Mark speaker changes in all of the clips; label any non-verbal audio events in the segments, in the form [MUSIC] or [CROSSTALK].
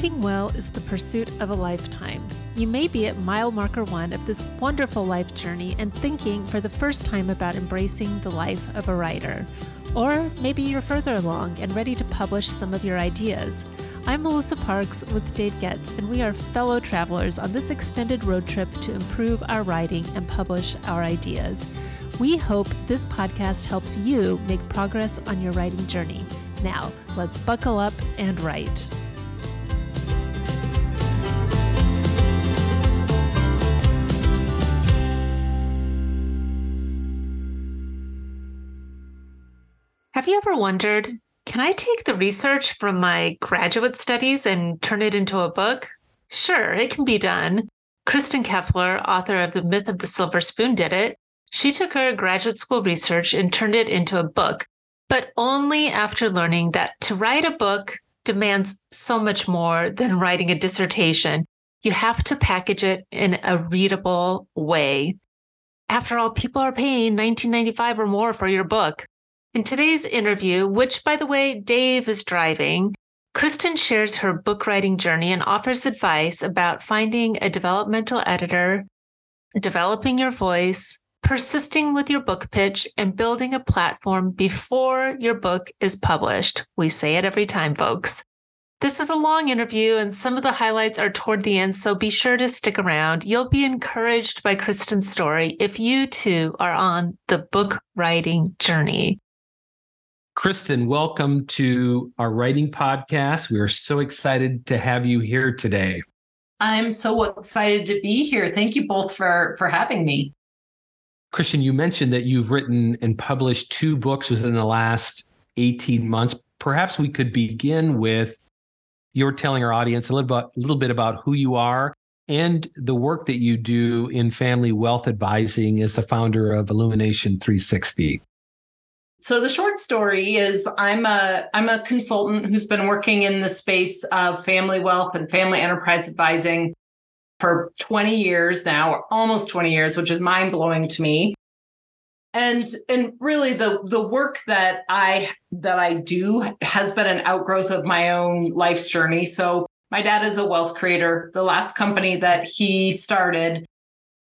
Speaker 1: Writing well is the pursuit of a lifetime. You may be at mile marker one of this wonderful life journey and thinking for the first time about embracing the life of a writer. Or maybe you're further along and ready to publish some of your ideas. I'm Melissa Parks with Dave Getz, and we are fellow travelers on this extended road trip to improve our writing and publish our ideas. We hope this podcast helps you make progress on your writing journey. Now, let's buckle up and write. Have you ever wondered can I take the research from my graduate studies and turn it into a book? Sure, it can be done. Kristin Keffeler, author of The Myth of the Silver Spoon, did it. She took her graduate school research and turned it into a book, but only after learning that to write a book demands so much more than writing a dissertation. You have to package it in a readable way. After all, people are paying $19.95 or more for your book. In today's interview, which by the way, Dave is driving, Kristin shares her book writing journey and offers advice about finding a developmental editor, developing your voice, persisting with your book pitch, and building a platform before your book is published. We say it every time, folks. This is a long interview, and some of the highlights are toward the end, so be sure to stick around. You'll be encouraged by Kristin's story if you too are on the book writing journey.
Speaker 2: Kristin, welcome to our writing podcast. We are so excited to have you here today.
Speaker 3: I'm so excited to be here. Thank you both for for having me.
Speaker 2: Kristin, you mentioned that you've written and published two books within the last 18 months. Perhaps we could begin with your telling our audience a little bit, a little bit about who you are and the work that you do in family wealth advising as the founder of Illumination 360.
Speaker 3: So the short story is I'm a I'm a consultant who's been working in the space of family wealth and family enterprise advising for 20 years now, or almost 20 years, which is mind-blowing to me. And and really the the work that I that I do has been an outgrowth of my own life's journey. So my dad is a wealth creator. The last company that he started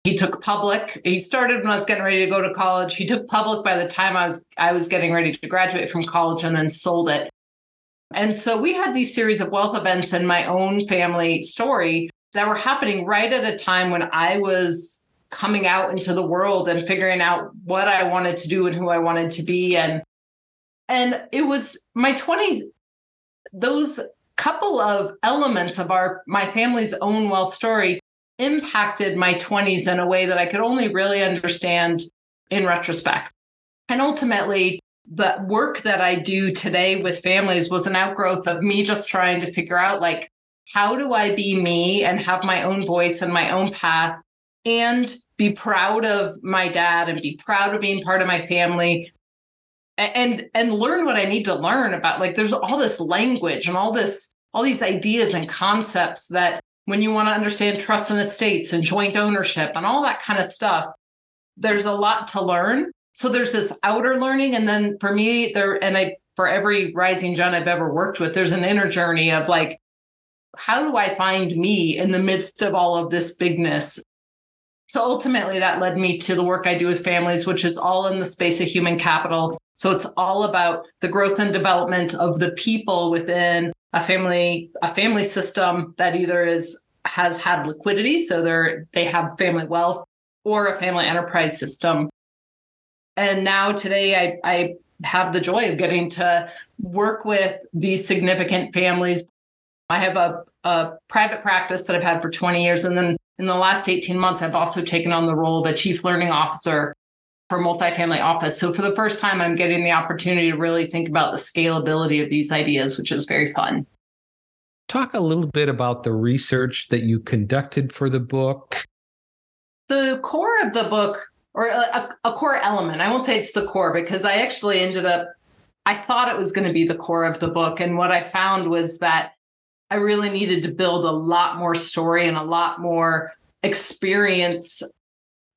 Speaker 3: he took public. He started when I was getting ready to go to college. He took public by the time I was I was getting ready to graduate from college and then sold it. And so we had these series of wealth events in my own family story that were happening right at a time when I was coming out into the world and figuring out what I wanted to do and who I wanted to be and and it was my 20s those couple of elements of our my family's own wealth story impacted my 20s in a way that I could only really understand in retrospect. And ultimately, the work that I do today with families was an outgrowth of me just trying to figure out like, how do I be me and have my own voice and my own path and be proud of my dad and be proud of being part of my family and and learn what I need to learn about like there's all this language and all this all these ideas and concepts that when you want to understand trusts and estates and joint ownership and all that kind of stuff, there's a lot to learn. So there's this outer learning. And then for me, there, and I, for every rising Gen I've ever worked with, there's an inner journey of like, how do I find me in the midst of all of this bigness? So ultimately, that led me to the work I do with families, which is all in the space of human capital. So it's all about the growth and development of the people within a family a family system that either is has had liquidity so they're they have family wealth or a family enterprise system. And now today i i have the joy of getting to work with these significant families. I have a, a private practice that i've had for 20 years and then in the last 18 months i've also taken on the role of a chief learning officer for multifamily office. So for the first time, I'm getting the opportunity to really think about the scalability of these ideas, which is very fun.
Speaker 2: Talk a little bit about the research that you conducted for the book.
Speaker 3: The core of the book, or a, a core element, I won't say it's the core because I actually ended up, I thought it was going to be the core of the book. And what I found was that I really needed to build a lot more story and a lot more experience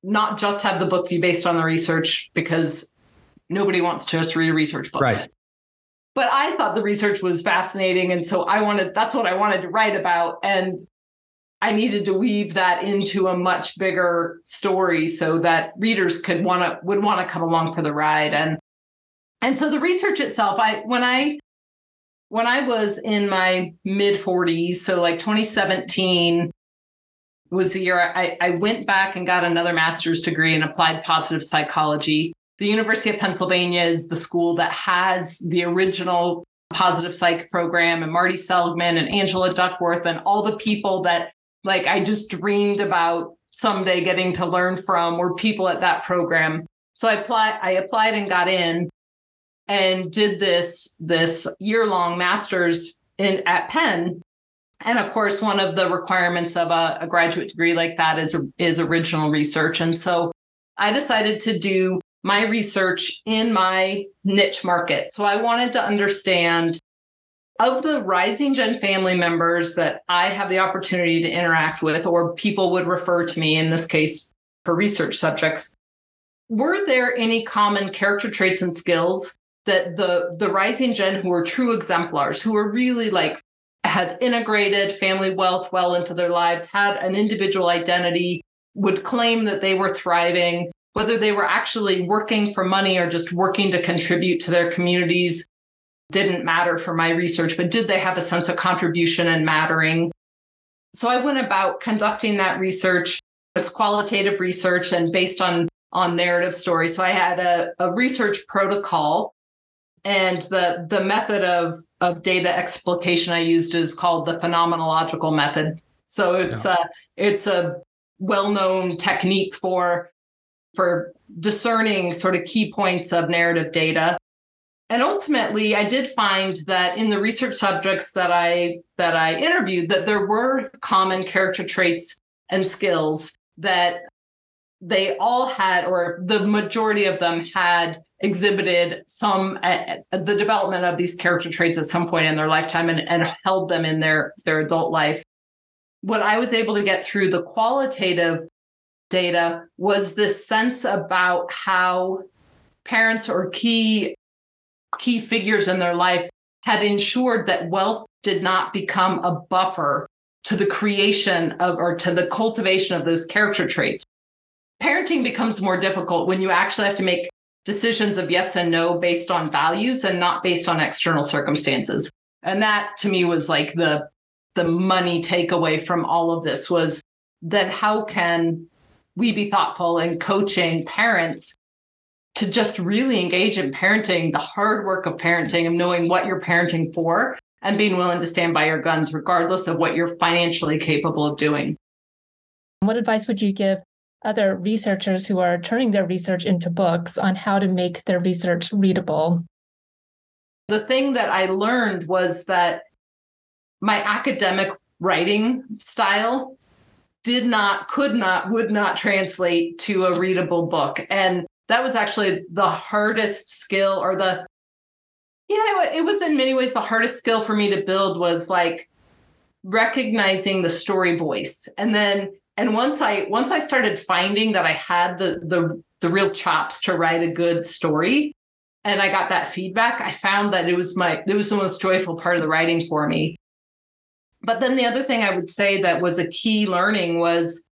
Speaker 3: not just have the book be based on the research because nobody wants to just read a research book.
Speaker 2: Right.
Speaker 3: but I thought the research was fascinating. And so I wanted, that's what I wanted to write about. And I needed to weave that into a much bigger story so that readers could want to, would want to come along for the ride. And, and so the research itself, I, when I, when I was in my mid 40s, so like 2017 was the year I, I went back and got another master's degree in applied positive psychology the University of Pennsylvania is the school that has the original positive psych program and Marty Seligman and Angela Duckworth and all the people that like I just dreamed about someday getting to learn from were people at that program. So I applied I applied and got in and did this this year-long masters in at Penn. And of course, one of the requirements of a, a graduate degree like that is is original research. And so I decided to do my research in my niche market. So I wanted to understand of the rising gen family members that I have the opportunity to interact with, or people would refer to me in this case for research subjects, were there any common character traits and skills that the the rising gen who were true exemplars, who were really like had integrated family wealth well into their lives, had an individual identity, would claim that they were thriving, whether they were actually working for money or just working to contribute to their communities didn't matter for my research, but did they have a sense of contribution and mattering? So I went about conducting that research. It's qualitative research and based on, on narrative stories. So I had a, a research protocol and the, the method of, of data explication I used is called the phenomenological method. So it's yeah. a, it's a well-known technique for for discerning sort of key points of narrative data. And ultimately, I did find that in the research subjects that I that I interviewed, that there were common character traits and skills that they all had, or the majority of them had exhibited some uh, the development of these character traits at some point in their lifetime and, and held them in their their adult life. What I was able to get through the qualitative data was this sense about how parents or key key figures in their life had ensured that wealth did not become a buffer to the creation of or to the cultivation of those character traits. Parenting becomes more difficult when you actually have to make decisions of yes and no based on values and not based on external circumstances. And that to me was like the the money takeaway from all of this was that how can we be thoughtful in coaching parents to just really engage in parenting, the hard work of parenting, of knowing what you're parenting for and being willing to stand by your guns, regardless of what you're financially capable of doing.
Speaker 1: What advice would you give other researchers who are turning their research into books on how to make their research readable?
Speaker 3: The thing that I learned was that my academic writing style did not, could not, would not translate to a readable book. And that was actually the hardest skill or the, yeah, it was in many ways the hardest skill for me to build was like recognizing the story voice. And then, and once I, once I started finding that I had the, the, the real chops to write a good story, and I got that feedback, I found that it was my, it was the most joyful part of the writing for me but then the other thing I would say that was a key learning was,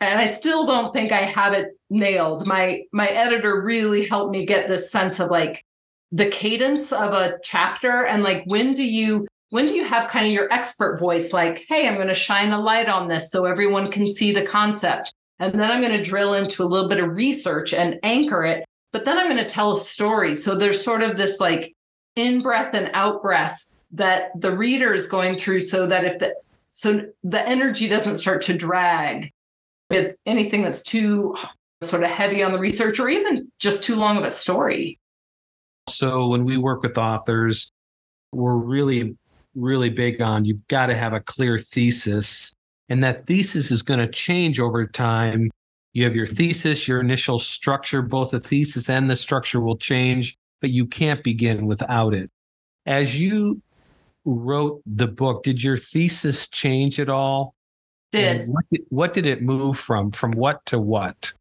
Speaker 3: and I still don't think I have it nailed. My my editor really helped me get this sense of like the cadence of a chapter and like when do you when do you have kind of your expert voice like hey i'm going to shine a light on this so everyone can see the concept and then i'm going to drill into a little bit of research and anchor it but then i'm going to tell a story so there's sort of this like in breath and out breath that the reader is going through so that if the so the energy doesn't start to drag with anything that's too sort of heavy on the research or even just too long of a story.
Speaker 2: So when we work with authors, we're really, really big on you've got to have a clear thesis. And that thesis is going to change over time. You have your thesis, your initial structure, both the thesis and the structure will change, but you can't begin without it. As you wrote the book, did your thesis change at all?
Speaker 3: Did.
Speaker 2: What, did what did it move from? From what to what?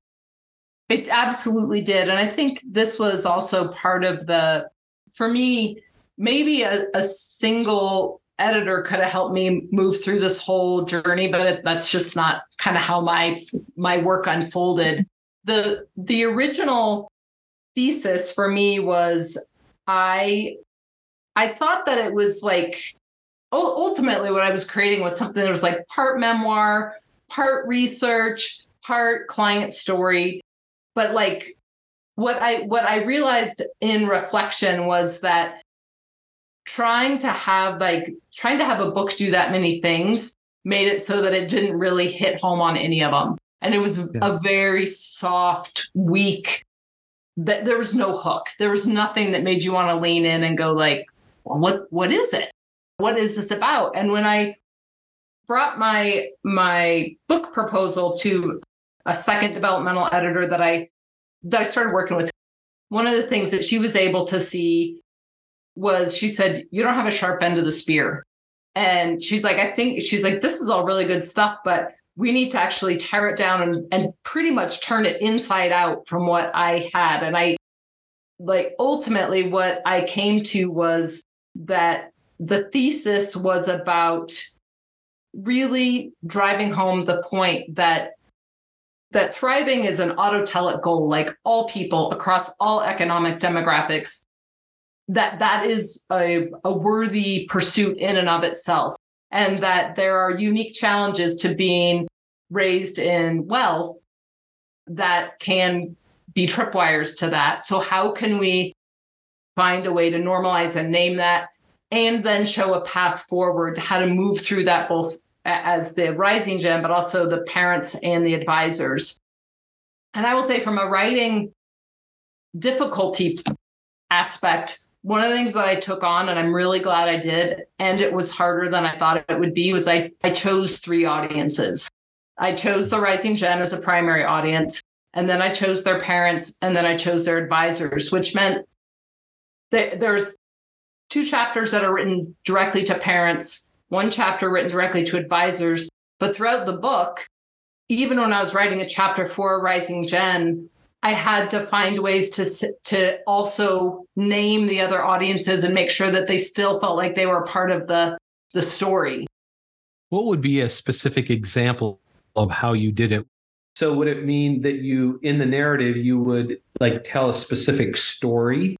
Speaker 3: It absolutely did. And I think this was also part of the, for me, maybe a, a single editor could have helped me move through this whole journey but it, that's just not kind of how my my work unfolded. The the original thesis for me was i i thought that it was like ultimately what i was creating was something that was like part memoir part research part client story. But like what i what i realized in reflection was that trying to have like trying to have a book do that many things made it so that it didn't really hit home on any of them and it was yeah. a very soft weak that there was no hook. There was nothing that made you want to lean in and go like what what is it? What is this about? And when i brought my my book proposal to a second developmental editor that i that i started working with one of the things that she was able to see was she said, You don't have a sharp end of the spear. And she's like, I think she's like, this is all really good stuff, but we need to actually tear it down and, and pretty much turn it inside out from what I had. And I like ultimately what I came to was that the thesis was about really driving home the point that that thriving is an autotelic goal like all people across all economic demographics that that is a, a worthy pursuit in and of itself and that there are unique challenges to being raised in wealth that can be tripwires to that. So how can we find a way to normalize and name that and then show a path forward how to move through that both as the rising gen but also the parents and the advisors? And i will say from a writing difficulty aspect one of the things that I took on, and I'm really glad I did, and it was harder than I thought it would be, was I, I chose three audiences. I chose the Rising Gen as a primary audience, and then I chose their parents, and then I chose their advisors, which meant that there's two chapters that are written directly to parents, one chapter written directly to advisors. But throughout the book, even when I was writing a chapter for Rising Gen, I had to find ways to to also name the other audiences and make sure that they still felt like they were part of the the story.
Speaker 2: What would be a specific example of how you did it? So would it mean that you in the narrative you would like tell a specific story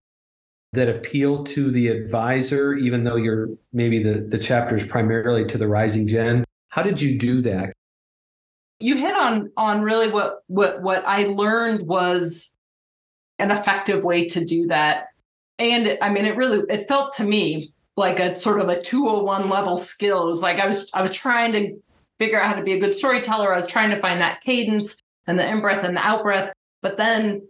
Speaker 2: that appealed to the advisor even though you're maybe the the chapter is primarily to the rising gen? How did you do that?
Speaker 3: You hit on on really what what what I learned was an effective way to do that. And I mean, it really it felt to me like a sort of a 201 level skill. It was like I was I was trying to figure out how to be a good storyteller. I was trying to find that cadence and the in breath and the out breath, but then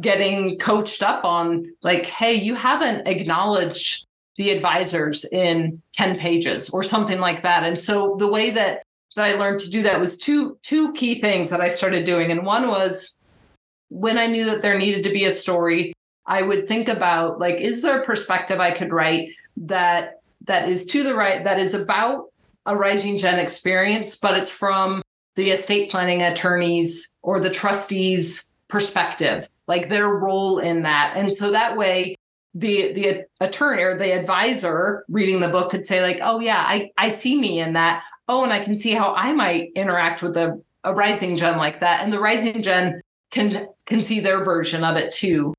Speaker 3: getting coached up on like, hey, you haven't acknowledged the advisors in 10 pages or something like that. And so the way that that I learned to do that was two two key things that I started doing. And one was when I knew that there needed to be a story, I would think about like, is there a perspective I could write that that is to the right, that is about a rising gen experience, but it's from the estate planning attorneys or the trustees perspective, like their role in that. And so that way the the attorney or the advisor reading the book could say like oh yeah i i see me in that oh, and I can see how I might interact with a, a rising gen like that. And the rising gen can can see their version of it too.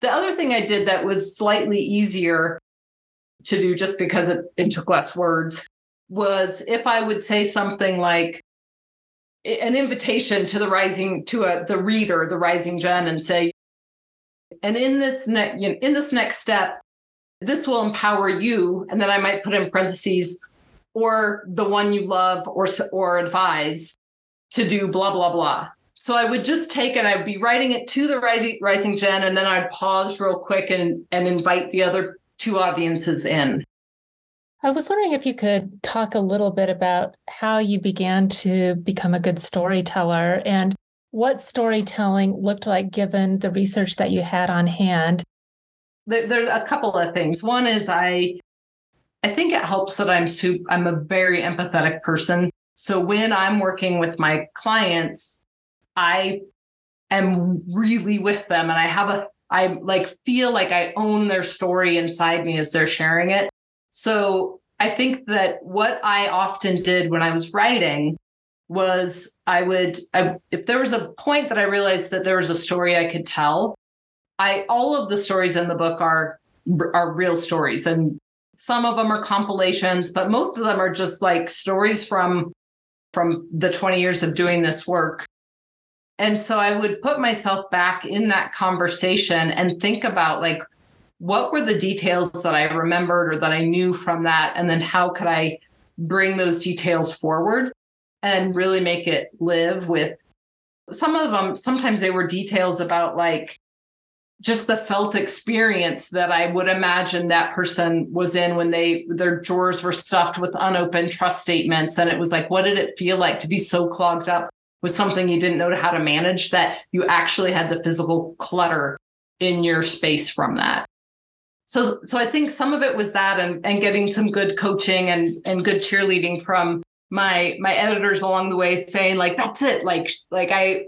Speaker 3: The other thing I did that was slightly easier to do just because it, it took less words was if I would say something like an invitation to the rising to a the reader, the rising gen, and say, and in this next you know, in this next step, this will empower you. And then I might put in parentheses, or the one you love or or advise to do blah blah blah. So I would just take it. I'd be writing it to the rising gen, and then I'd pause real quick and and invite the other two audiences in.
Speaker 1: I was wondering if you could talk a little bit about how you began to become a good storyteller and what storytelling looked like given the research that you had on hand.
Speaker 3: There, there are a couple of things. One is I I think it helps that I'm super, I'm a very empathetic person. So when I'm working with my clients, I am really with them and I have a I like feel like I own their story inside me as they're sharing it. So I think that what I often did when I was writing was I would I, if there was a point that I realized that there was a story I could tell, I all of the stories in the book are are real stories and some of them are compilations, but most of them are just like stories from from the 20 years of doing this work. And so I would put myself back in that conversation and think about like what were the details that I remembered or that I knew from that and then how could I bring those details forward and really make it live with some of them sometimes they were details about like just the felt experience that I would imagine that person was in when they their drawers were stuffed with unopened trust statements. And it was like, what did it feel like to be so clogged up with something you didn't know how to manage that you actually had the physical clutter in your space from that? So so I think some of it was that and, and getting some good coaching and and good cheerleading from my my editors along the way saying like that's it like like I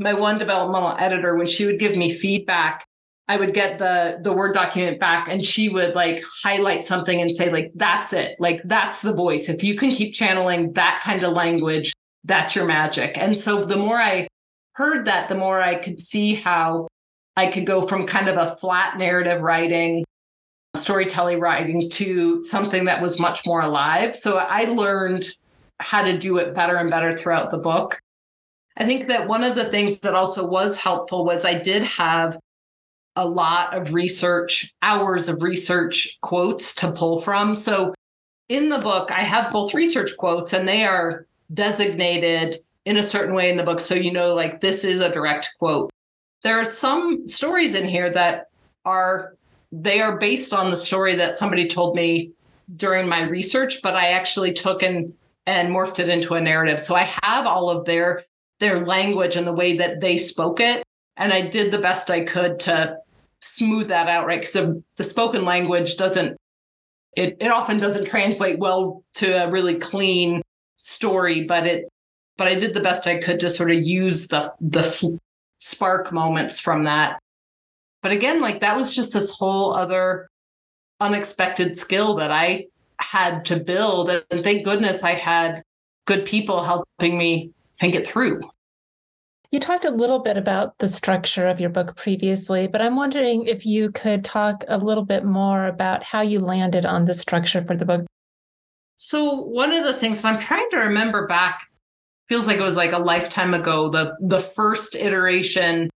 Speaker 3: my one developmental editor when she would give me feedback i would get the the word document back and she would like highlight something and say like that's it. Like that's the voice. If you can keep channeling that kind of language that's your magic. And so the more i heard that the more i could see how i could go from kind of a flat narrative writing storytelling writing to something that was much more alive. So i learned how to do it better and better throughout the book I think that one of the things that also was helpful was I did have a lot of research, hours of research quotes to pull from. So in the book, I have both research quotes and they are designated in a certain way in the book. So you know, like this is a direct quote. There are some stories in here that are they are based on the story that somebody told me during my research, but I actually took and and morphed it into a narrative. So I have all of their their language and the way that they spoke it. And I did the best I could to smooth that out, right? Because the, the spoken language doesn't, it, it often doesn't translate well to a really clean story, but it, but I did the best I could to sort of use the, the spark moments from that. But again, like that was just this whole other unexpected skill that I had to build. And thank goodness I had good people helping me think it through.
Speaker 1: You talked a little bit about the structure of your book previously, but I'm wondering if you could talk a little bit more about how you landed on the structure for the book.
Speaker 3: So, one of the things I'm trying to remember back feels like it was like a lifetime ago, the the first iteration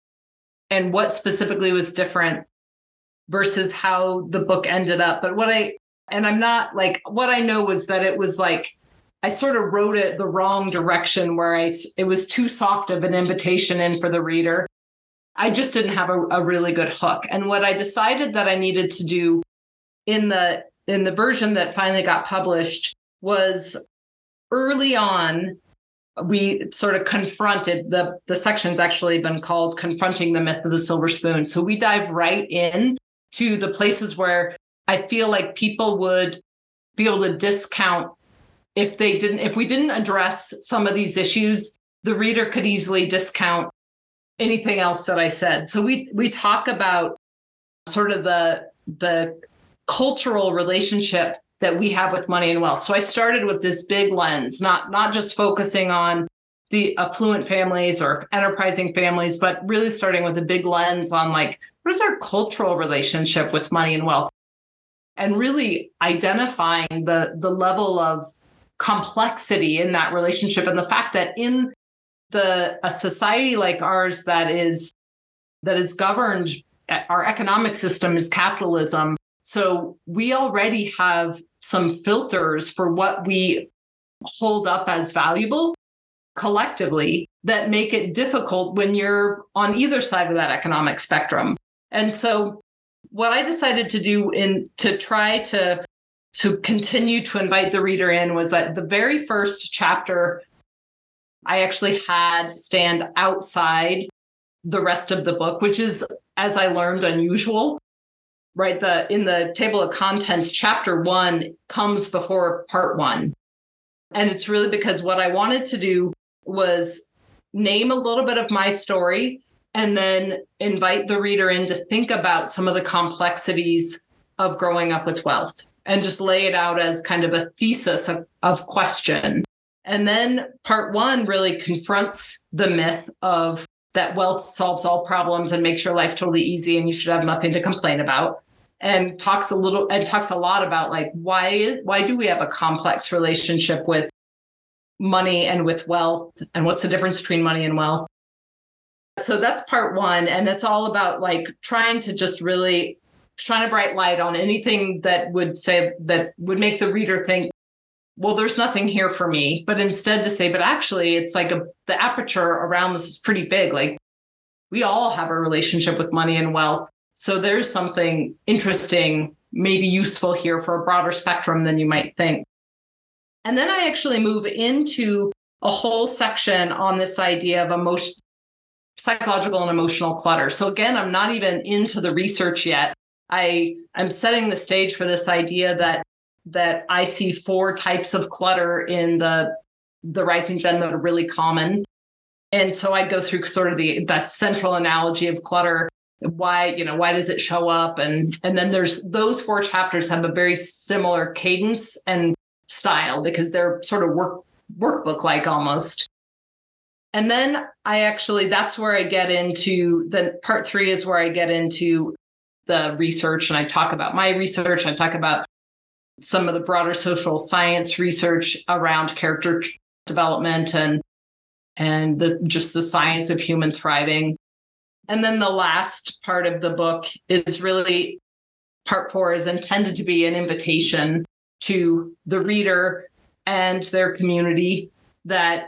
Speaker 3: and what specifically was different versus how the book ended up. But what I and I'm not like what I know was that it was like I sort of wrote it the wrong direction where I, it was too soft of an invitation in for the reader. I just didn't have a, a really good hook. And what I decided that I needed to do in the in the version that finally got published was early on we sort of confronted the the section's actually been called confronting the myth of the silver spoon so we dive right in to the places where i feel like people would be able to discount if they didn't if we didn't address some of these issues the reader could easily discount anything else that i said. So we we talk about sort of the the cultural relationship that we have with money and wealth. So i started with this big lens not not just focusing on the affluent families or enterprising families but really starting with a big lens on like what is our cultural relationship with money and wealth? And really identifying the the level of complexity in that relationship and the fact that in the a society like ours that is that is governed eh, our economic system is capitalism. So we already have some filters for what we hold up as valuable collectively that make it difficult when you're on either side of that economic spectrum. And so what i decided to do in to try to to continue to invite the reader in was that the very first chapter I actually had stand outside the rest of the book, which is, as I learned, unusual. Right. The in the table of contents, chapter one comes before part one. And it's really because what I wanted to do was name a little bit of my story and then invite the reader in to think about some of the complexities of growing up with wealth and just lay it out as kind of a thesis of, of question. And then part one really confronts the myth of that wealth solves all problems and makes your life totally easy and you should have nothing to complain about and talks a little and talks a lot about like why why do we have a complex relationship with money and with wealth and what's the difference between money and wealth so that's part one and it's all about like trying to just really shine a bright light on anything that would say that would make the reader think well there's nothing here for me but instead to say but actually it's like a, the aperture around this is pretty big. Like we all have a relationship with money and wealth. So there's something interesting maybe useful here for a broader spectrum than you might think. And then i actually move into a whole section on this idea of emotion psychological and emotional clutter. So again i'm not even into the research yet i i'm setting the stage for this idea that that I see four types of clutter in the the rising gen that are really common. And so I go through sort of the that central analogy of clutter. Why, you know, why does it show up? And and then there's those four chapters have a very similar cadence and style because they're sort of work workbook like almost. And then I actually that's where I get into the part three is where I get into the research and I talk about my research. I talk about some of the broader social science research around character development and and the just the science of human thriving. And then the last part of the book is really part 4 is intended to be an invitation to the reader and their community that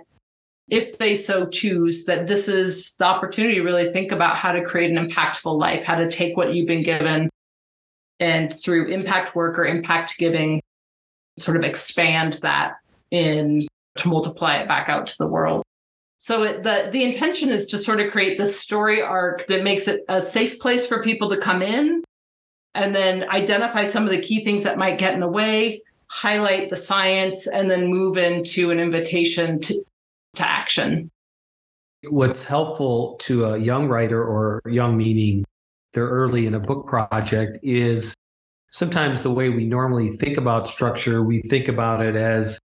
Speaker 3: if they so choose that this is the opportunity to really think about how to create an impactful life how to take what you've been given and through impact work or impact giving sort of expand that in to multiply it back out to the world. So it, the the intention is to sort of create this story arc that makes it a safe place for people to come in and then identify some of the key things that might get in the way highlight the science and then move into an invitation to to action
Speaker 2: what's helpful to a young writer or young meaning they're early in a book project is sometimes the way we normally think about structure, we think about it as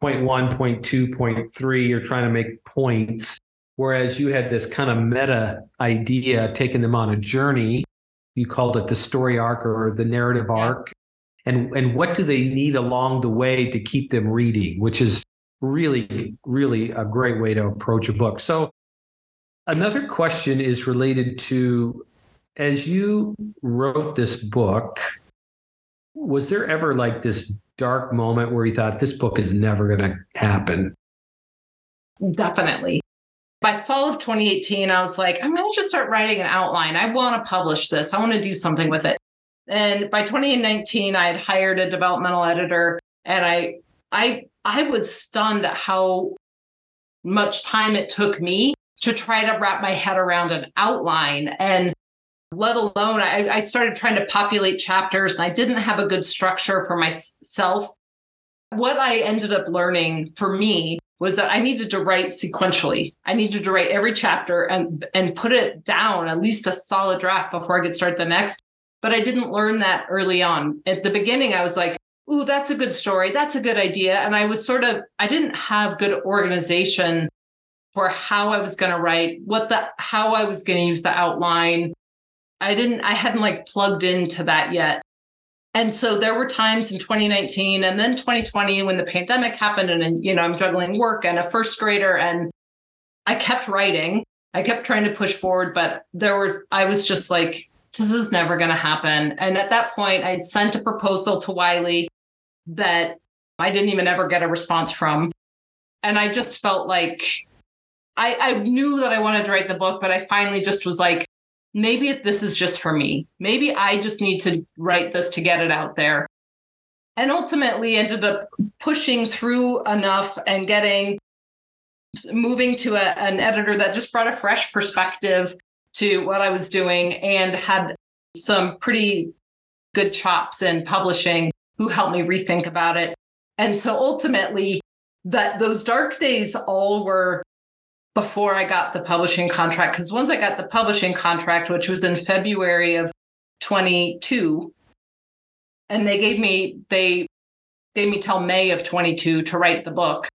Speaker 2: point one, point two, point three, you're trying to make points. Whereas you had this kind of meta idea, taking them on a journey. You called it the story arc or the narrative arc. And, and what do they need along the way to keep them reading, which is really, really a great way to approach a book. So, another question is related to as you wrote this book, was there ever like this dark moment where you thought this book is never going to happen?
Speaker 3: Definitely. By fall of 2018, I was like, I'm going to just start writing an outline. I want to publish this. I want to do something with it. And by 2019, I had hired a developmental editor and I I I was stunned at how much time it took me to try to wrap my head around an outline. And let alone I, I started trying to populate chapters and I didn't have a good structure for myself. What I ended up learning for me was that I needed to write sequentially. I needed to write every chapter and and put it down, at least a solid draft before I could start the next. But I didn't learn that early on. At the beginning, I was like, ooh, that's a good story. That's a good idea. And I was sort of, I didn't have good organization for how I was going to write, what the, how I was going to use the outline, I didn't, I hadn't like plugged into that yet. And so there were times in 2019 and then 2020 when the pandemic happened and, and you know, I'm juggling work and a first grader and I kept writing. I kept trying to push forward, but there were, I was just like, this is never going to happen. And at that point, I'd sent a proposal to Wiley that I didn't even ever get a response from. And I just felt like I, I knew that I wanted to write the book, but I finally just was like, maybe this is just for me. Maybe I just need to write this to get it out there. And ultimately ended up pushing through enough and getting moving to a, an editor that just brought a fresh perspective to what I was doing and had some pretty good chops in publishing who helped me rethink about it. And so ultimately that those dark days all were before I got the publishing contract. Because once I got the publishing contract, which was in February of 22, and they gave me they gave me till May of 22 to write the book.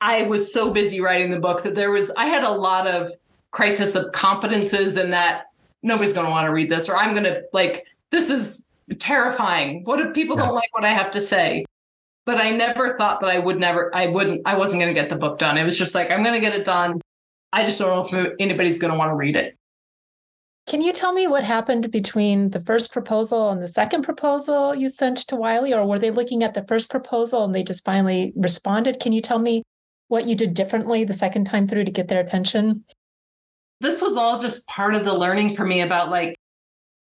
Speaker 3: I was so busy writing the book that there was I had a lot of crisis of confidences and that nobody's going to want to read this or I'm going to like this is terrifying. What if people yeah. don't like what I have to say? But I never thought that I would never I wouldn't I wasn't going to get the book done. It was just like I'm going to get it done. I just don't know if anybody's going to want to read it.
Speaker 1: Can you tell me what happened between the first proposal and the second proposal you sent to Wiley, or were they looking at the first proposal and they just finally responded? Can you tell me what you did differently the second time through to get their attention?
Speaker 3: This was all just part of the learning for me about like,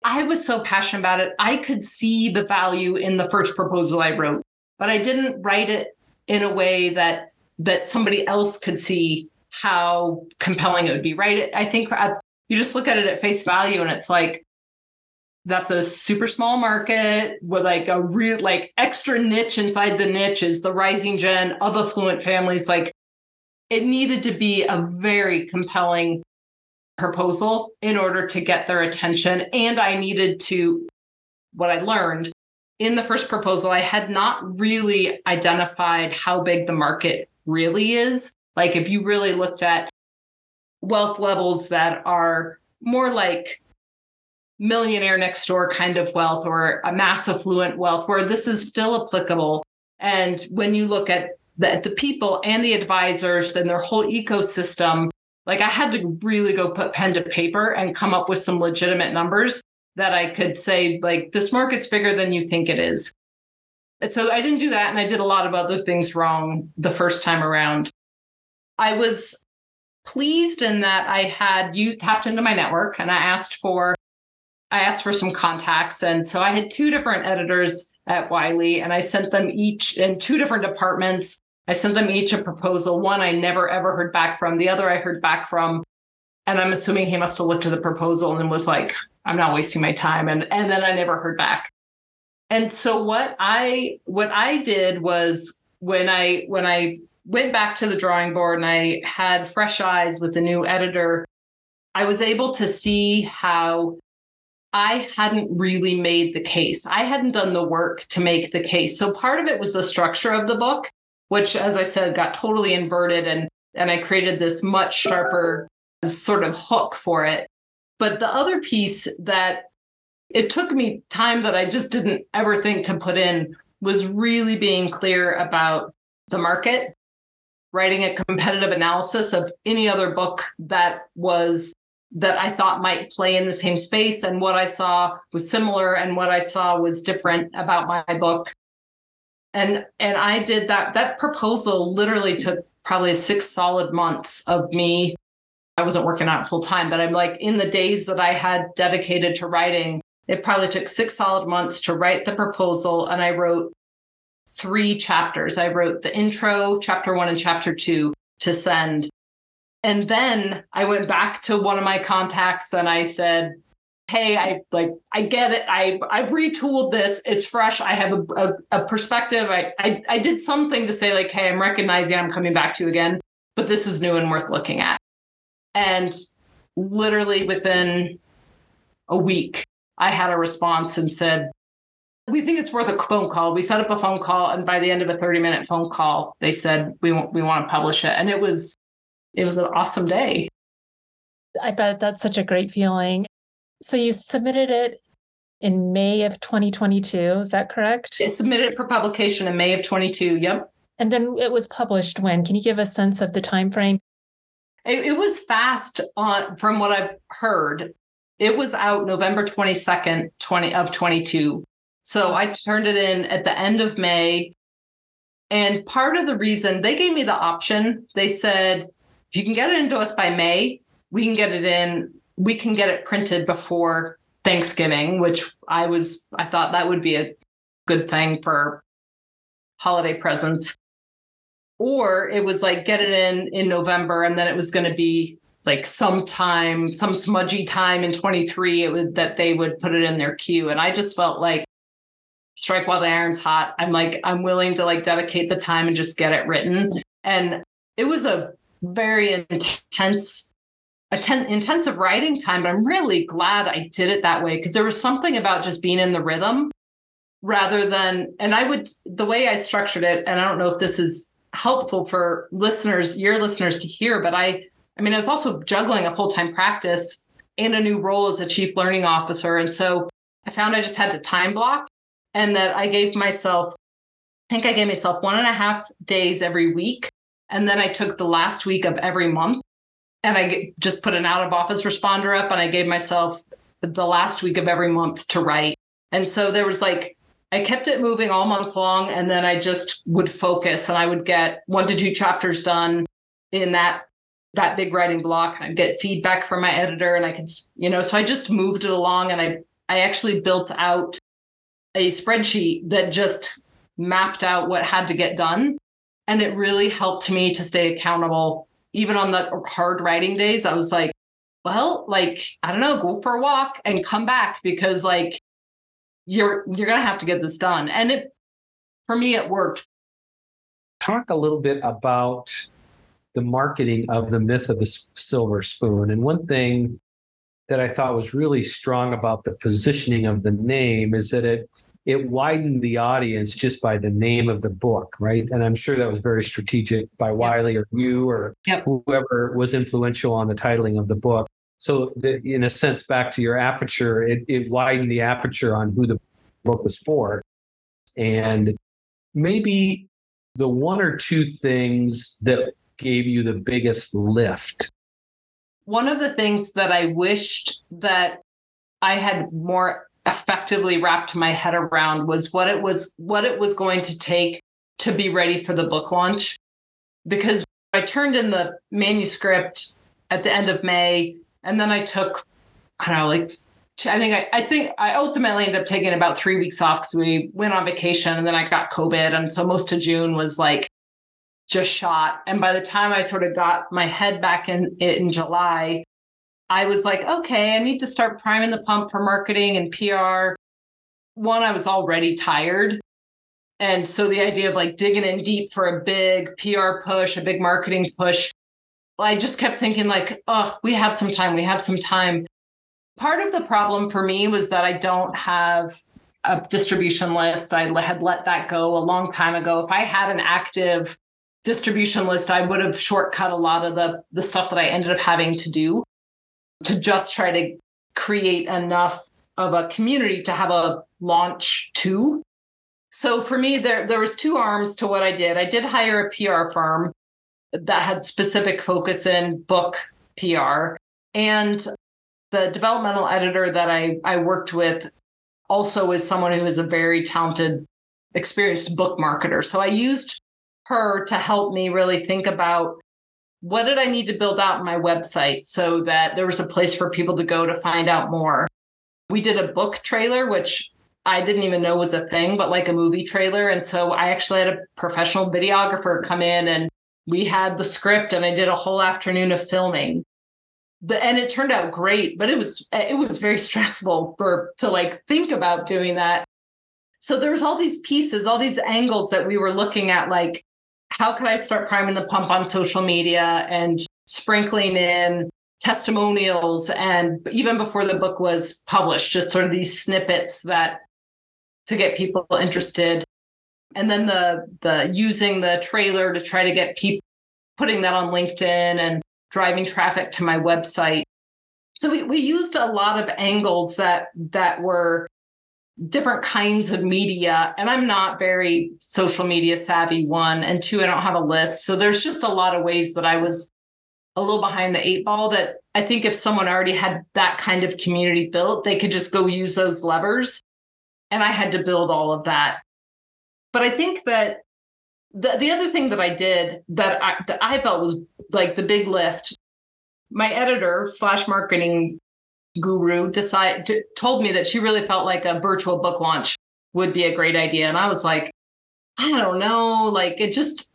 Speaker 3: I was so passionate about it. I could see the value in the first proposal I wrote, but I didn't write it in a way that that somebody else could see how compelling it would be, right? I think at you just look at it at face value and it's like that's a super small market with like a real like extra niche inside the niche is the rising gen of affluent families like it needed to be a very compelling proposal in order to get their attention. And i needed to what i learned in the first proposal i had not really identified how big the market really is. Like if you really looked at wealth levels that are more like millionaire next door kind of wealth or a mass affluent wealth where this is still applicable. And when you look at the, the people and the advisors then their whole ecosystem like i had to really go put pen to paper and come up with some legitimate numbers that i could say like this market's bigger than you think it is and so i didn't do that and i did a lot of other things wrong the first time around i was pleased in that I had you tapped into my network and I asked for I asked for some contacts. And so I had two different editors at Wiley and I sent them each in two different departments. I sent them each a proposal. One I never ever heard back from. The other I heard back from. And I'm assuming he must have looked at the proposal and was like, I'm not wasting my time. And and then I never heard back. And so what I what I did was when I when I went back to the drawing board and I had fresh eyes with the new editor, I was able to see how I hadn't really made the case. I hadn't done the work to make the case. So part of it was the structure of the book, which, as I said, got totally inverted and and I created this much sharper sort of hook for it. But the other piece that it took me time that I just didn't ever think to put in was really being clear about the market writing a competitive analysis of any other book that was that I thought might play in the same space and what I saw was similar and what I saw was different about my book. And and I did that that proposal literally took probably 6 solid months of me I wasn't working out full time but I'm like in the days that I had dedicated to writing it probably took 6 solid months to write the proposal and I wrote three chapters. I wrote the intro, chapter one, and chapter two to send. And then I went back to one of my contacts and I said, Hey, I like, I get it. I, I've retooled this. It's fresh. I have a, a, a perspective. I, I, I did something to say, like, Hey, I'm recognizing I'm coming back to you again, but this is new and worth looking at. And literally within a week, I had a response and said, we think it's worth a phone call. We set up a phone call, and by the end of a 30 minute phone call, they said we want we want to publish it, and it was it was an awesome day.
Speaker 1: I bet that's such a great feeling. So you submitted it in May of 2022. Is that correct?
Speaker 3: It submitted for publication in May of 22. Yep.
Speaker 1: And then it was published when? Can you give a sense of the time frame?
Speaker 3: It, it was fast on from what I've heard. It was out November 22nd, 20 of 22. So I turned it in at the end of May. And part of the reason they gave me the option, they said, if you can get it into us by May, we can get it in, we can get it printed before Thanksgiving, which I was, I thought that would be a good thing for holiday presents. Or it was like get it in in November and then it was going to be like sometime, some smudgy time in 23 it would that they would put it in their queue. And I just felt like strike while the iron's hot. I'm like, I'm willing to like dedicate the time and just get it written. And it was a very intense intensive writing time, but I'm really glad I did it that way because there was something about just being in the rhythm rather than, and I would, the way I structured it, and I don't know if this is helpful for listeners, your listeners to hear, but I, I mean, I was also juggling a full time practice and a new role as a chief learning officer. And so I found I just had to time block and that I gave myself, I think I gave myself one and a half days every week. And then I took the last week of every month and I just put an out of office responder up and I gave myself the last week of every month to write. And so there was like, I kept it moving all month long and then I just would focus and I would get one to two chapters done in that that big writing block and I'd get feedback from my editor and I could you know so I just moved it along and I I actually built out a spreadsheet that just mapped out what had to get done and it really helped me to stay accountable even on the hard writing days, I was like, well, like, I don't know, go for a walk and come back because like you're you're gonna have to get this done. And it for me it worked.
Speaker 2: Talk a little bit about the marketing of the myth of the silver spoon. And one thing that I thought was really strong about the positioning of the name is that it it widened the audience just by the name of the book, right? And I'm sure that was very strategic by Wiley or you or
Speaker 3: yep.
Speaker 2: whoever was influential on the titling of the book. So, the, in a sense, back to your aperture, it, it widened the aperture on who the book was for. And maybe the one or two things that gave you the biggest lift.
Speaker 3: One of the things that I wished that I had more effectively wrapped my head around was what it was what it was going to take to be ready for the book launch. Because I turned in the manuscript at the end of May and then I took I don't know like I think I, I think I ultimately ended up taking about three weeks off because we went on vacation and then I got COVID and so most of June was like just shot. And by the time I sort of got my head back in in July I was like, okay, I need to start priming the pump for marketing and PR. One, I was already tired. And so the idea of like digging in deep for a big PR push, a big marketing push, I just kept thinking, like, oh, we have some time, we have some time. Part of the problem for me was that I don't have a distribution list. I had let that go a long time ago. If I had an active distribution list, I would have shortcut a lot of the, the stuff that I ended up having to do to just try to create enough of a community to have a launch to. So for me, there there was two arms to what I did. I did hire a PR firm that had specific focus in book PR. And the developmental editor that I, I worked with also is someone who is a very talented, experienced book marketer. So I used her to help me really think about what did I need to build out my website so that there was a place for people to go to find out more? We did a book trailer, which I didn't even know was a thing, but like a movie trailer. And so I actually had a professional videographer come in and we had the script and I did a whole afternoon of filming. The, and it turned out great, but it was it was very stressful for to like think about doing that. So there's all these pieces, all these angles that we were looking at like how could I start priming the pump on social media and sprinkling in testimonials and even before the book was published, just sort of these snippets that to get people interested. And then the the using the trailer to try to get people putting that on LinkedIn and driving traffic to my website. So we, we used a lot of angles that that were different kinds of media and i'm not very social media savvy one and two i don't have a list. So there's just a lot of ways that i was a little behind the eight ball that i think if someone already had that kind of community built they could just go use those levers. And i had to build all of that. But i think that the, the other thing that i did that I, that I felt was like the big lift my editor slash marketing guru decide told me that she really felt like a virtual book launch would be a great idea. And i was like i don't know like it just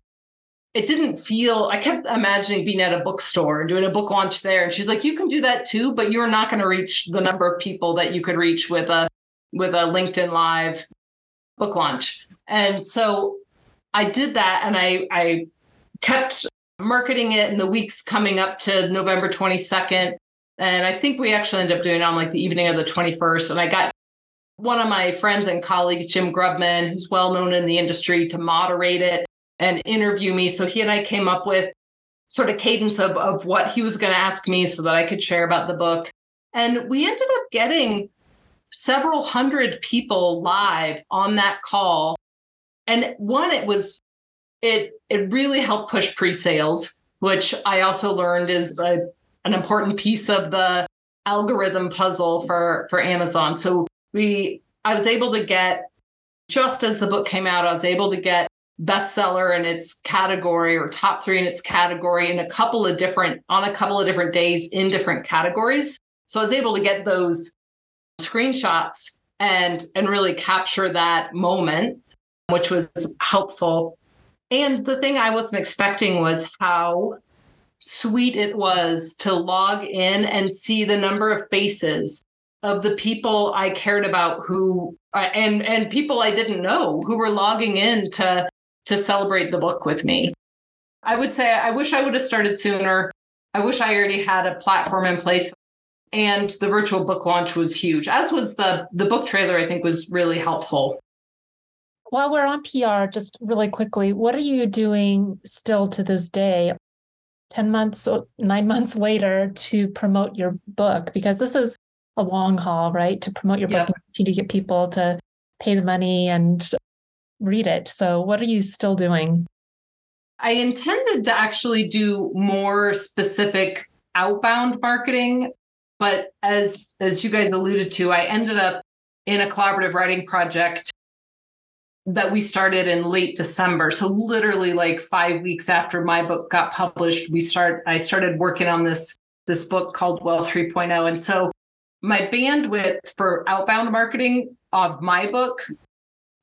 Speaker 3: it didn't feel i kept imagining being at a bookstore and doing a book launch there. And she's like you can do that too but you're not going to reach the number of people that you could reach with a with a linkedin live book launch. And so i did that and i i kept marketing it. In the weeks coming up to November 22nd. And I think we actually ended up doing it on like the evening of the 21st. And I got one of my friends and colleagues, Jim Grubman, who's well known in the industry, to moderate it and interview me. So he and I came up with sort of cadence of, of what he was going to ask me so that I could share about the book. And we ended up getting several hundred people live on that call. And one, it was it it really helped push pre-sales, which I also learned is a, an important piece of the algorithm puzzle for for Amazon. So we I was able to get just as the book came out, I was able to get bestseller in its category or top three in its category in a couple of different on a couple of different days in different categories. So I was able to get those screenshots and and really capture that moment, which was helpful. And the thing I wasn't expecting was how sweet it was to log in and see the number of faces of the people I cared about who and and people I didn't know who were logging in to to celebrate the book with me. I would say I wish I would have started sooner. I wish I already had a platform in place and the virtual book launch was huge as was the the book trailer i think was really helpful
Speaker 1: while we're on pr just really quickly what are you doing still to this day 10 months 9 months later to promote your book because this is a long haul right? To promote your book yep. to get people to pay the money and read it. So what are you still doing?
Speaker 3: I intended to actually do more specific outbound marketing but as as you guys alluded to, I ended up in a collaborative writing project that we started in late December. So literally like 5 weeks after my book got published, we start I started working on this this book called Wealth 3.0 and so my bandwidth for outbound marketing of my book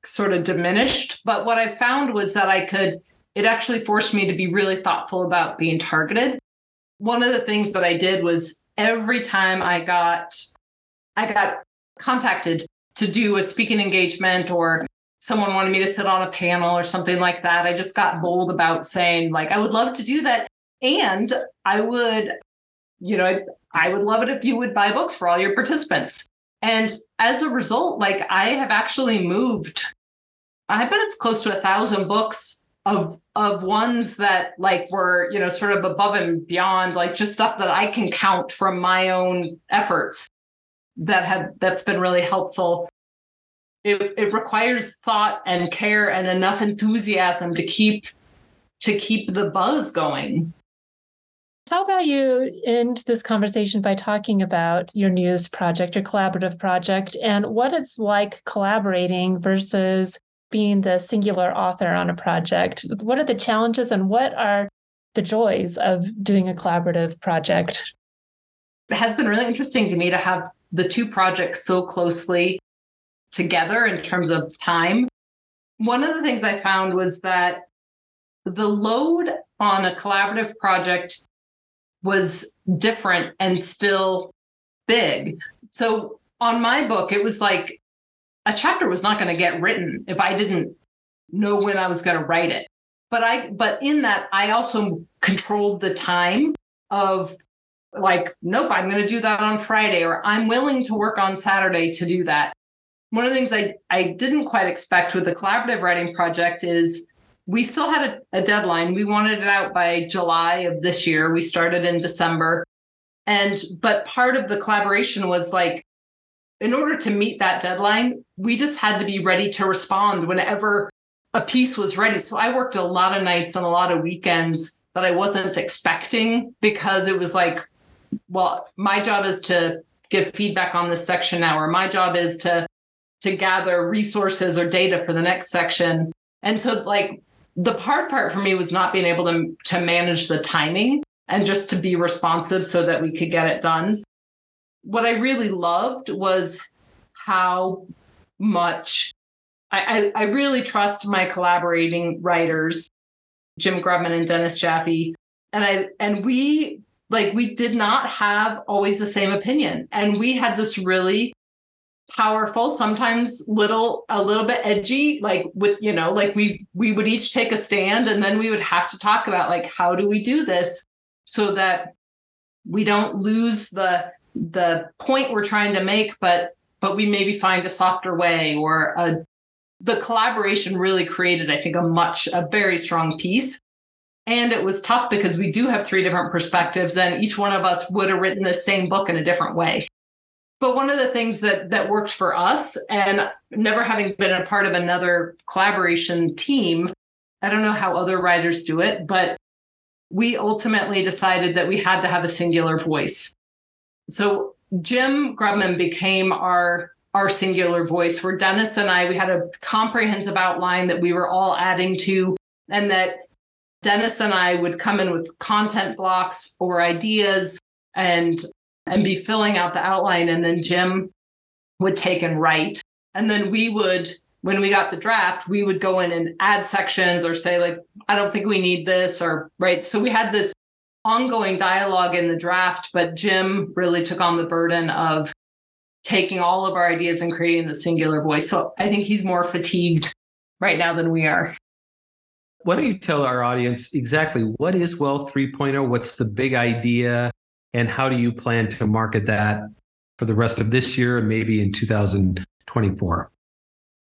Speaker 3: sort of diminished, but what I found was that I could it actually forced me to be really thoughtful about being targeted. One of the things that I did was every time I got I got contacted to do a speaking engagement or someone wanted me to sit on a panel or something like that, I just got bold about saying like I would love to do that and I would you know I, I would love it if you would buy books for all your participants. And as a result, like I have actually moved I bet it's close to a thousand books of of ones that like were you know sort of above and beyond like just stuff that i can count from my own efforts that have that's been really helpful it, it requires thought and care and enough enthusiasm to keep to keep the buzz going
Speaker 1: how about you end this conversation by talking about your news project, your collaborative project, and what it's like collaborating versus being the singular author on a project. What are the challenges and what are the joys of doing a collaborative project?
Speaker 3: It has been really interesting to me to have the two projects so closely together in terms of time. One of the things I found was that the load on a collaborative project was different and still big. So on my book, it was like a chapter was not going to get written if I didn't know when I was going to write it. But I but in that I also controlled the time of like nope, I'm going to do that on Friday or I'm willing to work on Saturday to do that. One of the things I I didn't quite expect with the collaborative writing project is we still had a, a deadline. We wanted it out by July of this year. We started in December. And but part of the collaboration was like in order to meet that deadline, we just had to be ready to respond whenever a piece was ready. So I worked a lot of nights and a lot of weekends that I wasn't expecting because it was like, well, my job is to give feedback on this section now, or my job is to to gather resources or data for the next section. And so like the hard part for me was not being able to to manage the timing and just to be responsive so that we could get it done what I really loved was how much I, I, I really trust my collaborating writers, Jim Grubman and Dennis Jaffe. And I and we like we did not have always the same opinion. And we had this really powerful sometimes little a little bit edgy like with you know like we we would each take a stand and then we would have to talk about like how do we do this so that we don't lose the the point we're trying to make but but we maybe find a softer way or a the collaboration really created i think a much a very strong piece and it was tough because we do have three different perspectives and each one of us would have written the same book in a different way but one of the things that that worked for us, and never having been a part of another collaboration team, I don't know how other writers do it, but we ultimately decided that we had to have a singular voice. So Jim Grubman became our our singular voice where Dennis and I we had a comprehensive outline that we were all adding to and that Dennis and I would come in with content blocks or ideas and and be filling out the outline. And then Jim would take and write. And then we would, when we got the draft, we would go in and add sections or say, like, I don't think we need this, or right. So we had this ongoing dialogue in the draft, but Jim really took on the burden of taking all of our ideas and creating the singular voice. So I think he's more fatigued right now than we are.
Speaker 2: Why don't you tell our audience exactly what is Wealth 3.0? What's the big idea? And how do you plan to market that for the rest of this year and maybe in 2024?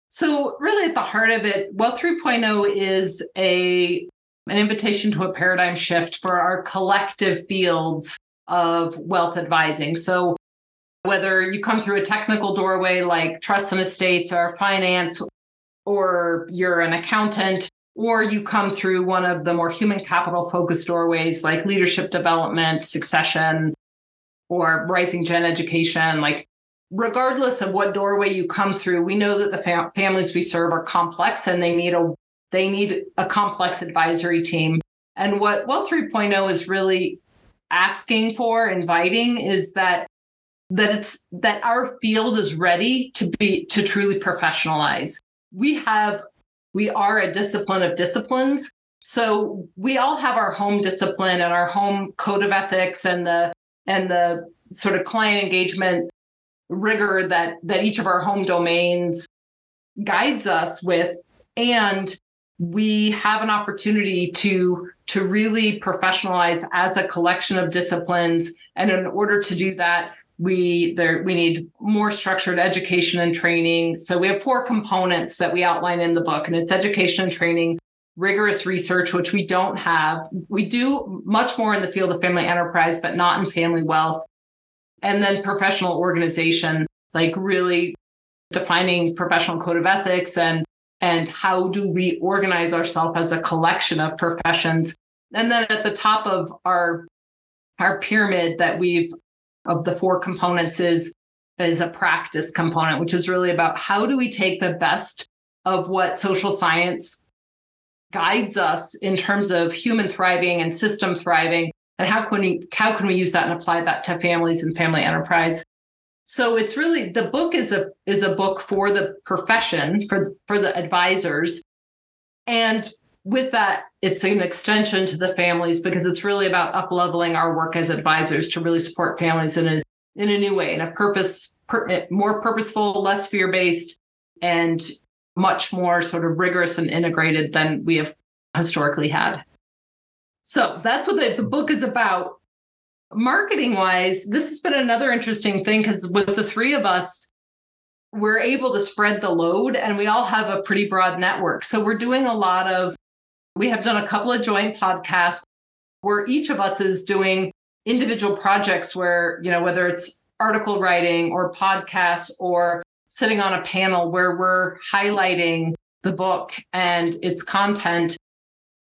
Speaker 3: So, really, at the heart of it, Wealth 3.0 is a an invitation to a paradigm shift for our collective fields of wealth advising. So, whether you come through a technical doorway like trusts and estates or finance, or you're an accountant, or you come through one of the more human capital focused doorways like leadership development, succession, or rising gen education. Like, regardless of what doorway you come through, we know that the fam- families we serve are complex and they need a they need a complex advisory team. And what Wealth 3.0 is really asking for, inviting, is that that it's that our field is ready to be to truly professionalize. We have we are a discipline of disciplines. So we all have our home discipline and our home code of ethics and the and the sort of client engagement rigor that that each of our home domains guides us with and we have an opportunity to to really professionalize as a collection of disciplines and in order to do that we there we need more structured education and training. So we have four components that we outline in the book and it's education and training rigorous research which we don't have. We do much more in the field of family enterprise but not in family wealth. And then professional organization like really defining professional code of ethics and and how do we organize ourselves as a collection of professions. And then at the top of our our pyramid that we've of the four components is is a practice component, which is really about how do we take the best of what social science guides us in terms of human thriving and system thriving, and how can we how can we use that and apply that to families and family enterprise. So it's really the book is a is a book for the profession for for the advisors, and with that, it's an extension to the families because it's really about up leveling our work as advisors to really support families in a in a new way, in a purpose, per, eh, more purposeful, less fear based, and much more sort of rigorous and integrated than we have historically had. So that's what the, the book is about. Marketing wise, this has been another interesting thing because with the three of us, we're able to spread the load and we all have a pretty broad network. So we're doing a lot of we have done a couple of joint podcasts where each of us is doing individual projects where, you know, whether it's article writing or podcasts or sitting on a panel where we're highlighting the book and its content.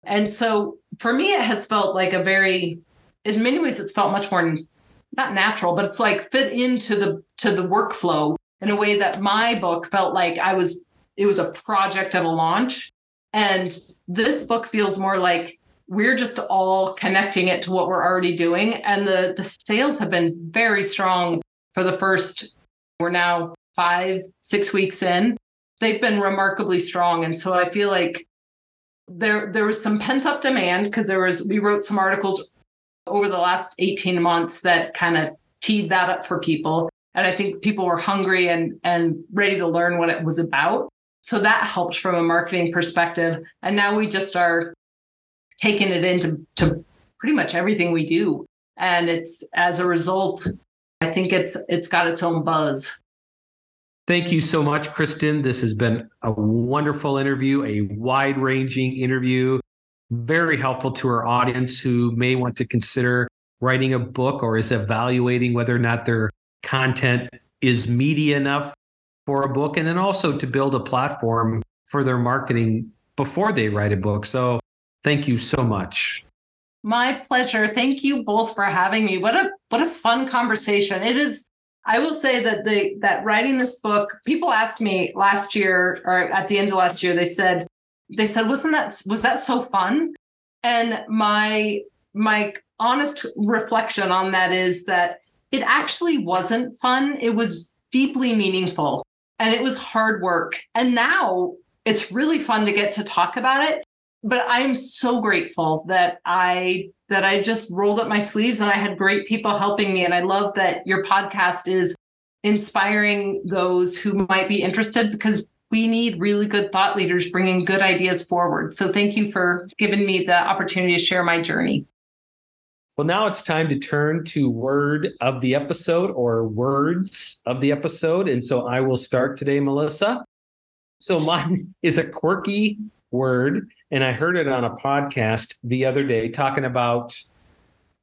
Speaker 3: And so for me, it has felt like a very, in many ways, it's felt much more not natural, but it's like fit into the to the workflow in a way that my book felt like I was it was a project of a launch and this book feels more like we're just all connecting it to what we're already doing. And the, the sales have been very strong for the first, we're now five, six weeks in. They've been remarkably strong. And so I feel like there there was some pent up demand because there was we wrote some articles over the last 18 months that kind of teed that up for people and I think people were hungry and and ready to learn what it was about. So that helped from a marketing perspective. And now we just are taking it into to pretty much everything we do. And it's as a result, I think it's it's got its own buzz.
Speaker 2: Thank you so much, Kristin. This has been a wonderful interview, a wide ranging interview, very helpful to our audience who may want to consider writing a book or is evaluating whether or not their content is meaty enough for a book, and then also to build a platform for their marketing before they write a book. So thank you so much.
Speaker 3: My pleasure. Thank you both for having me. What a what a fun conversation. It is I will say that the that writing this book, people asked me last year or at the end of last year, they said, they said, wasn't that was that so fun? And my my honest reflection on that is that it actually wasn't fun. It was deeply meaningful and it was hard work. And now it's really fun to get to talk about it. But I'm so grateful that I that I just rolled up my sleeves and I had great people helping me. And I love that your podcast is inspiring those who might be interested because we need really good thought leaders bringing good ideas forward. So thank you for giving me the opportunity to share my journey.
Speaker 2: Well, now it's time to turn to word of the episode or words of the episode. And so I will start today, Melissa. So mine [LAUGHS] is a quirky word and I heard it on a podcast the other day talking about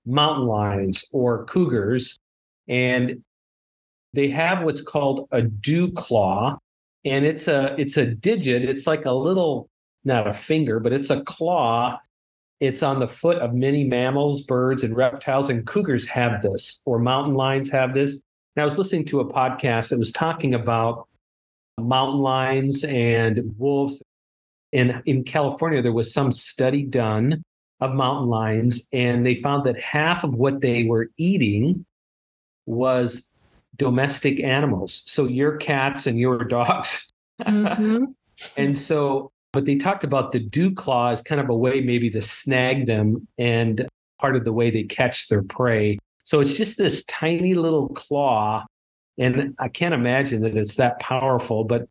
Speaker 2: mountain lions or cougars. And they have what's called a dew claw. And it's a it's a digit. It's like a little, not a finger, but it's a claw. It's on the foot of many mammals, birds, and reptiles. And cougars have this, or mountain lions have this. And I was listening to a podcast that was talking about mountain lions and wolves in in California, there was some study done of mountain lions, and they found that half of what they were eating was domestic animals. So your cats and your [LAUGHS] dogs. Mm-hmm. and so, but they talked about the dew claw as kind of a way maybe to snag them and part of the way they catch their prey. So it's just this tiny little claw. And I can't imagine that it's that powerful, but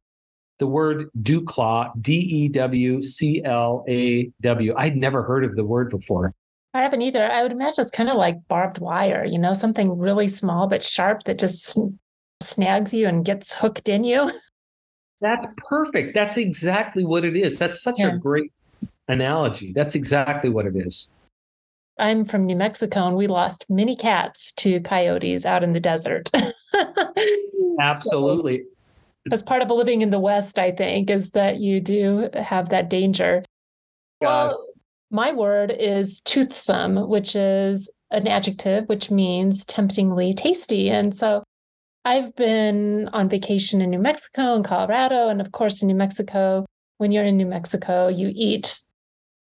Speaker 2: the word dewclaw, D E W C L A W. I'd never heard of the word before.
Speaker 1: I haven't either. I would imagine it's kind of like barbed wire, you know, something really small but sharp that just snags you and gets hooked in you. [LAUGHS]
Speaker 2: That's perfect. That's exactly what it is. That's such yeah. a great analogy. That's exactly what it is.
Speaker 1: I'm from New Mexico and we lost many cats to coyotes out in the desert. [LAUGHS]
Speaker 2: Absolutely. So,
Speaker 1: as part of living in the West, I think, is that you do have that danger. Well, my word is toothsome, which is an adjective which means temptingly tasty. And so I've been on vacation in New Mexico and Colorado. And of course, in New Mexico, when you're in New Mexico, you eat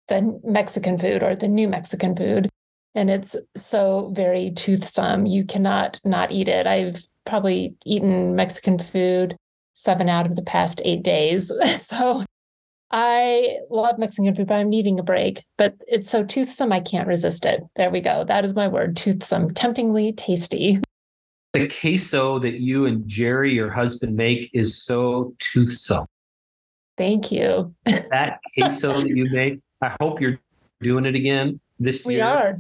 Speaker 1: the Mexican food or the new Mexican food. And it's so very toothsome. You cannot not eat it. I've probably eaten Mexican food seven out of the past eight days. [LAUGHS] so I love Mexican food, but I'm needing a break. But it's so toothsome, I can't resist it. There we go. That is my word toothsome, temptingly tasty.
Speaker 2: The queso that you and Jerry, your husband, make is so toothsome.
Speaker 1: Thank you. [LAUGHS]
Speaker 2: that queso that you make, I hope you're doing it again this
Speaker 1: year.
Speaker 2: We
Speaker 1: are.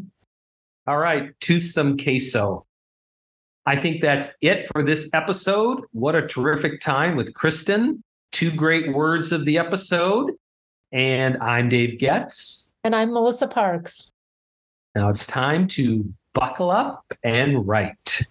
Speaker 2: All right, toothsome queso. I think that's it for this episode. What a terrific time with Kristin. Two great words of the episode. And I'm Dave Getz.
Speaker 1: And I'm Melissa Parks.
Speaker 2: Now it's time to buckle up and write.